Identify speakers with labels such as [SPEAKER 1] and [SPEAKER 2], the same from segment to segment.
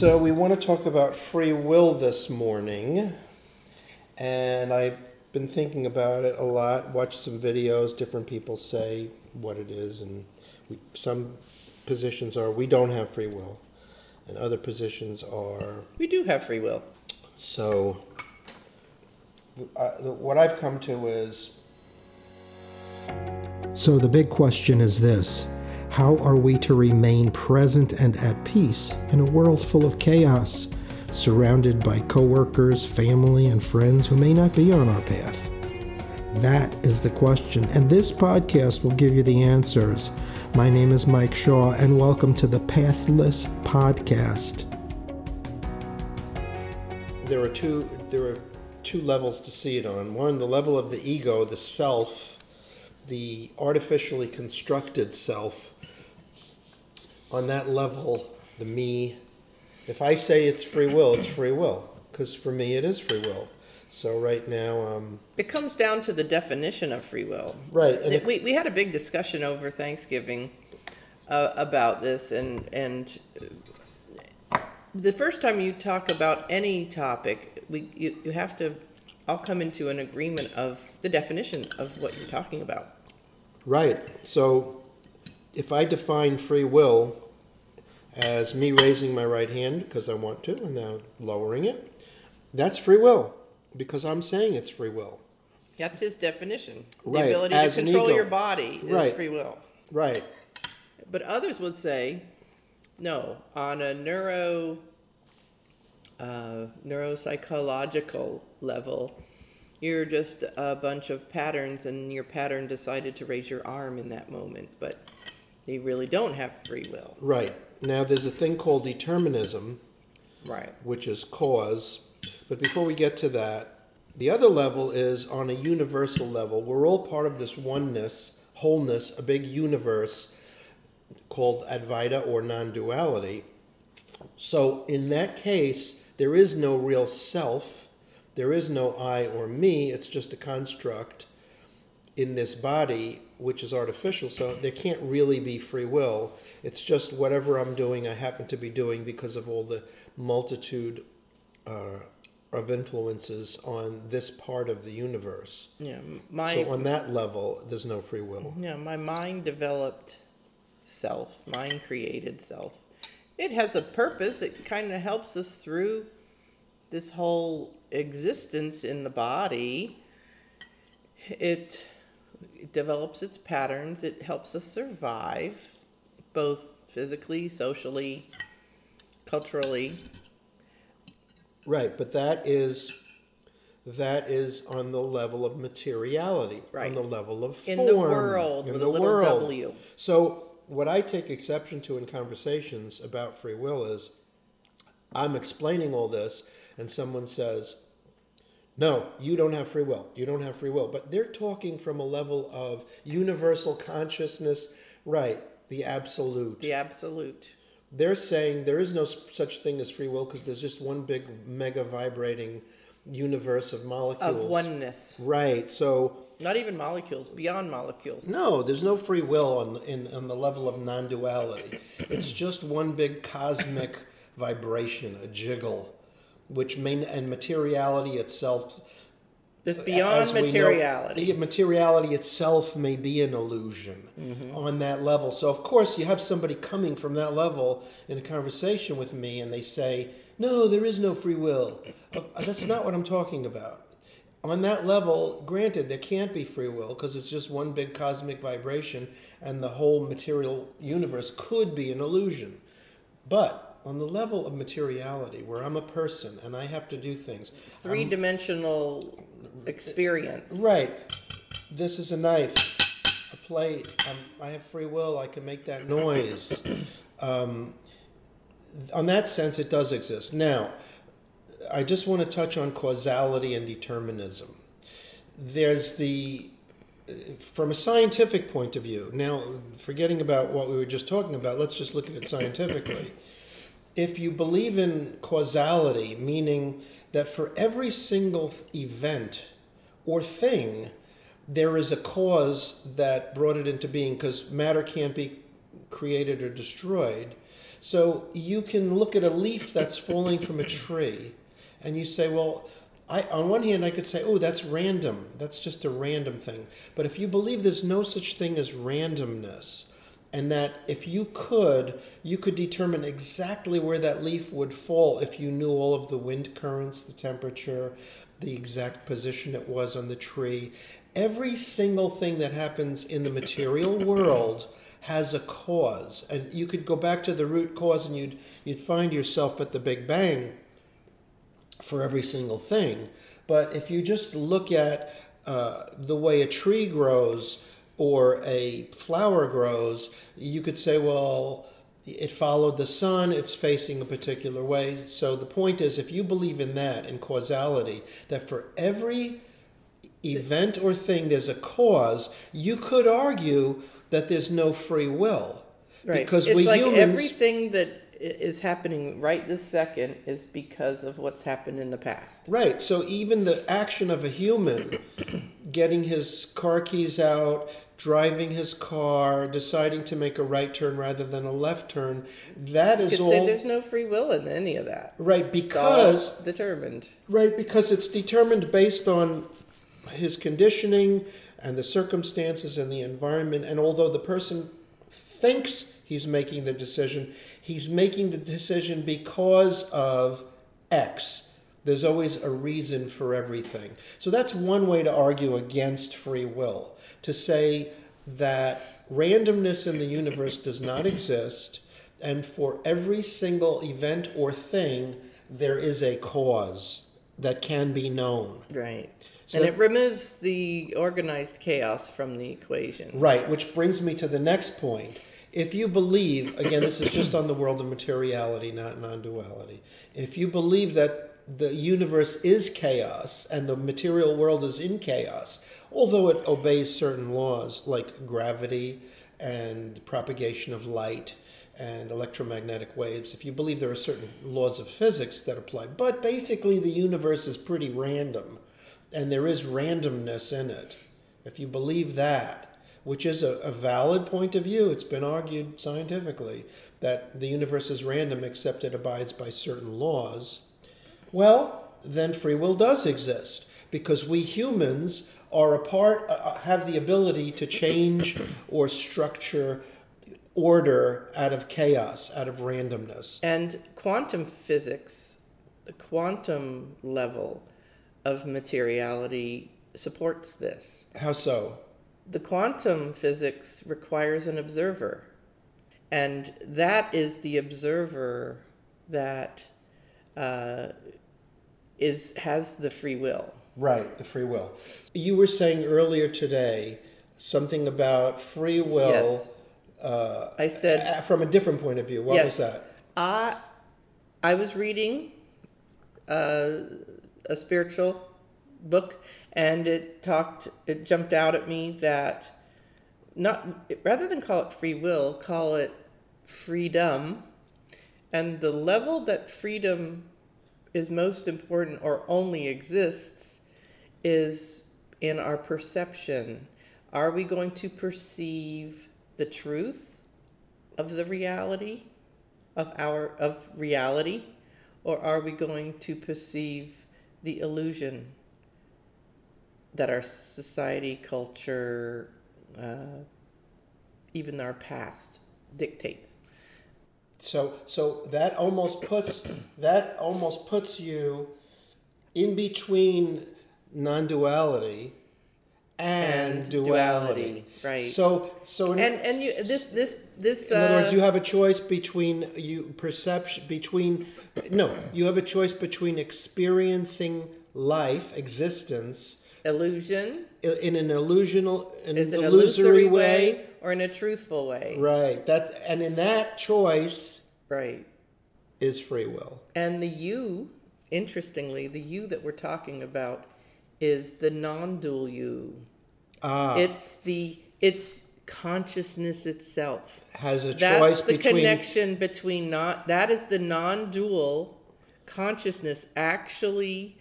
[SPEAKER 1] So, we want to talk about free will this morning. And I've been thinking about it a lot, watched some videos, different people say what it is. And we, some positions are we don't have free will, and other positions are
[SPEAKER 2] We do have free will.
[SPEAKER 1] so. Uh, what I've come to is
[SPEAKER 3] So the big question is this How are we to remain present and at peace in a world full of chaos, surrounded by coworkers, family, and friends who may not be on our path? That is the question, and this podcast will give you the answers. My name is Mike Shaw, and welcome to the Pathless Podcast.
[SPEAKER 1] there are two there are two levels to see it on. One, the level of the ego, the self, the artificially constructed self. On that level, the me. If I say it's free will, it's free will because for me it is free will. So right now, um,
[SPEAKER 2] It comes down to the definition of free will.
[SPEAKER 1] right, and if,
[SPEAKER 2] we, we had a big discussion over Thanksgiving uh, about this, and and uh, the first time you talk about any topic, we you, you have to all come into an agreement of the definition of what you're talking about.
[SPEAKER 1] right. So if I define free will as me raising my right hand because I want to, and now lowering it, that's free will because I'm saying it's free will.
[SPEAKER 2] That's his definition.
[SPEAKER 1] Right,
[SPEAKER 2] The ability
[SPEAKER 1] as
[SPEAKER 2] to control your body is
[SPEAKER 1] Right.
[SPEAKER 2] free will.
[SPEAKER 1] Right.
[SPEAKER 2] But others would say, no, on a neuro, uh, neuropsychological level, you're just a bunch of patterns, and your pattern decided to raise your arm in that moment, but you really don't have free will.
[SPEAKER 1] Right. Now, there's a thing called determinism,
[SPEAKER 2] Right.
[SPEAKER 1] which is cause. But before we get to that, the other level is on a universal level. We're all part of this oneness, wholeness, a big universe called Advaita or non duality. So, in that case, there is no real self, there is no I or me, it's just a construct in this body which is artificial so there can't really be free will it's just whatever i'm doing i happen to be doing because of all the multitude uh, of influences on this part of the universe
[SPEAKER 2] Yeah. My
[SPEAKER 1] so on that level there's no free will
[SPEAKER 2] Yeah, my mind developed self, mind created self. It has a purpose. It kind of helps us through this whole existence in the body. It, it develops its patterns. It helps us survive, both physically, socially, culturally.
[SPEAKER 1] right but that is that is on the level of materiality on the level of
[SPEAKER 2] In the world,
[SPEAKER 1] in the world.
[SPEAKER 2] W.
[SPEAKER 1] So, what I take exception to in conversations about free will is I'm explaining all this, and someone says, No, you don't have free will. You don't have free will. But they're talking from a level of universal consciousness, right? The absolute.
[SPEAKER 2] The absolute.
[SPEAKER 1] They're saying there is no such thing as free will because there's just one big mega vibrating universe of molecules.
[SPEAKER 2] Of oneness.
[SPEAKER 1] Right. So,
[SPEAKER 2] Not even molecules, beyond molecules.
[SPEAKER 1] no, there's no free will on in on the level of non-duality. It's just one big cosmic vibration, a jiggle, which may and materiality itself. As
[SPEAKER 2] beyond
[SPEAKER 1] we know-
[SPEAKER 2] materiality.
[SPEAKER 1] materiality itself may be an illusion on that level. So of course you have somebody coming from that level in a conversation with me, and they say, "No, there is no free will." Uh, That's not what I'm talking about. On that level, granted, there can't be free will because it's just one big cosmic vibration, and the whole material universe could be an illusion. But on the level of materiality, where I'm a person and I have to do things,
[SPEAKER 2] Three dimensional experience.
[SPEAKER 1] Right. This is a knife, a plate. Um, I have free will. I can make that noise. Um, on that sense, it does exist. Now, I just want to touch on causality and determinism. There's the, from a scientific point of view, now, forgetting about what we were just talking about, let's just look at it scientifically. If you believe in causality, meaning that for every single event or thing, there is a cause that brought it into being because matter can't be created or destroyed. So you can look at a leaf that's falling from a tree, and you say, well, I, on one hand, I could say, oh, that's random. That's just a random thing. But if you believe there's no such thing as randomness, and that if you could, you could determine exactly where that leaf would fall if you knew all of the wind currents, the temperature, the exact position it was on the tree. Every single thing that happens in the material world has a cause, and you could go back to the root cause, and you'd you'd find yourself at the Big Bang for every single thing. But if you just look at uh, the way a tree grows or a flower grows, you could say, well, it followed the sun, it's facing a particular way. So the point is, if you believe in that, in causality, that for every event or thing there's a cause, you could argue that there's no free will.
[SPEAKER 2] Right.
[SPEAKER 1] Because
[SPEAKER 2] it's
[SPEAKER 1] we
[SPEAKER 2] like
[SPEAKER 1] humans.
[SPEAKER 2] everything that is happening right this second is because of what's happened in the past.
[SPEAKER 1] Right. So even the action of a human getting his car keys out, driving his car, deciding to make a right turn rather than a left turn. That is You
[SPEAKER 2] could say
[SPEAKER 1] all
[SPEAKER 2] there's no free will in any of that.
[SPEAKER 1] right because
[SPEAKER 2] determined.
[SPEAKER 1] right because it's determined based on his conditioning and the circumstances and the environment and although the person thinks he's making the decision, he's making the decision because of X. There's always a reason for everything. So that's one way to argue against free will to say that randomness in the universe does not exist, and for every single event or thing, there is a cause that can be known.
[SPEAKER 2] Right.
[SPEAKER 1] So
[SPEAKER 2] and
[SPEAKER 1] that-
[SPEAKER 2] it removes the organized chaos from the equation.
[SPEAKER 1] Right, which brings me to the next point. If you believe, again, this is just on the world of materiality, not non duality. If you believe that the universe is chaos and the material world is in chaos, although it obeys certain laws like gravity and propagation of light and electromagnetic waves, if you believe there are certain laws of physics that apply, but basically the universe is pretty random and there is randomness in it. If you believe that, which is a, a valid point of view, it's been argued scientifically that the universe is random except it abides by certain laws, well, then free will does exist because we humans are a part, uh, uh, have the ability to change or structure order out of chaos, out of randomness.
[SPEAKER 2] And quantum physics, the quantum level of materiality supports this.
[SPEAKER 1] How so?
[SPEAKER 2] The quantum physics requires an observer. And that is the observer that uh, is has the free will.
[SPEAKER 1] Right, the free will. You were saying earlier today something about free will.
[SPEAKER 2] Yes.
[SPEAKER 1] Uh,
[SPEAKER 2] I said
[SPEAKER 1] from a different point of view. What
[SPEAKER 2] yes.
[SPEAKER 1] was that?
[SPEAKER 2] I I was reading uh, a spiritual book, and it talked. It jumped out at me that not rather than call it free will, call it freedom, and the level that freedom is most important or only exists is in our perception. Are we going to perceive the truth of the reality of our of reality or are we going to perceive the illusion that our society culture uh, even our past dictates
[SPEAKER 1] So, so that almost puts that almost puts you in between non-duality and,
[SPEAKER 2] And
[SPEAKER 1] duality.
[SPEAKER 2] duality, right.
[SPEAKER 1] So, so in,
[SPEAKER 2] and and you this this this
[SPEAKER 1] in other words,
[SPEAKER 2] uh,
[SPEAKER 1] you have a choice between you perception between no, you have a choice between experiencing life, existence,
[SPEAKER 2] illusion
[SPEAKER 1] in an illusional, an
[SPEAKER 2] is an
[SPEAKER 1] illusory, way.
[SPEAKER 2] or in a truthful way
[SPEAKER 1] Right. That and in that choice
[SPEAKER 2] right
[SPEAKER 1] is free will.
[SPEAKER 2] And the you, interestingly, the you that we're talking about is the non-dual you.
[SPEAKER 1] Ah,
[SPEAKER 2] It's the it's consciousness itself.
[SPEAKER 1] has a choice.
[SPEAKER 2] That's
[SPEAKER 1] choice
[SPEAKER 2] the
[SPEAKER 1] between
[SPEAKER 2] connection between not that is the non-dual consciousness actually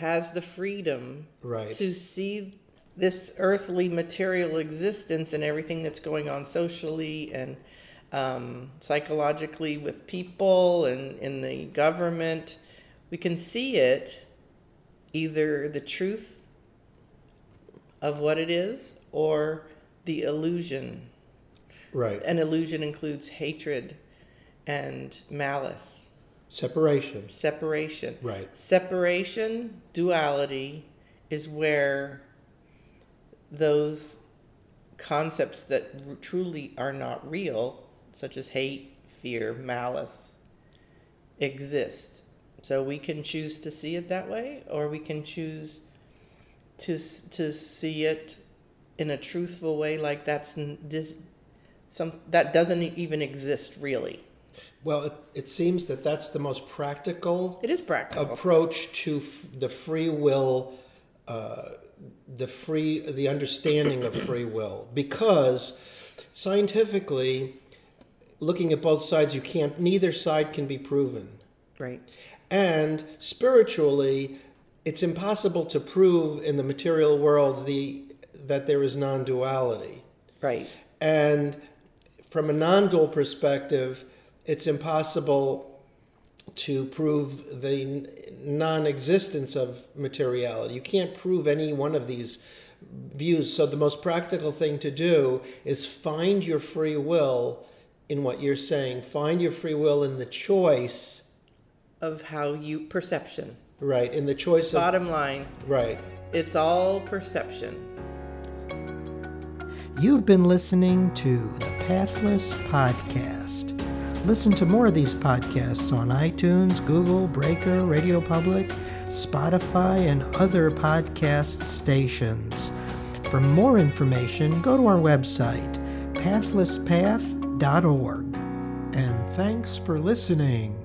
[SPEAKER 2] has the freedom
[SPEAKER 1] Right.
[SPEAKER 2] to see this earthly material existence and everything that's going on socially and um, psychologically with people and in the government. We can see it either the truth of what it is or the illusion.
[SPEAKER 1] Right.
[SPEAKER 2] An illusion includes hatred and malice,
[SPEAKER 1] Separation.
[SPEAKER 2] separation.
[SPEAKER 1] Right.
[SPEAKER 2] Separation, duality, is where those concepts that r- truly are not real, such as hate, fear, malice, exist. So we can choose to see it that way, or we can choose to to see it in a truthful way, like that's n- this some that doesn't even exist really.
[SPEAKER 1] Well, it, it seems that that's the most practical
[SPEAKER 2] It is practical.
[SPEAKER 1] approach to f- the free will, uh, the free, the understanding of free will, because scientifically, looking at both sides, you can't. Neither side can be proven,
[SPEAKER 2] right.
[SPEAKER 1] and spiritually, it's impossible to prove in the material world the that there is non-duality.
[SPEAKER 2] Right.
[SPEAKER 1] And from a non dual perspective, it's impossible to prove the non existence of materiality. You can't prove any one of these views. So, the most practical thing to do is find your free will in what you're saying, find your free will in the choice,
[SPEAKER 2] Of how you perception.
[SPEAKER 1] right? In the choice of,
[SPEAKER 2] Bottom line,
[SPEAKER 1] right.
[SPEAKER 2] it's all perception.
[SPEAKER 3] You've been listening to the Pathless Podcast. Listen to more of these podcasts on iTunes, Google, Breaker, Radio Public, Spotify, and other podcast stations. For more information, go to our website, pathlesspath.org. And thanks for listening.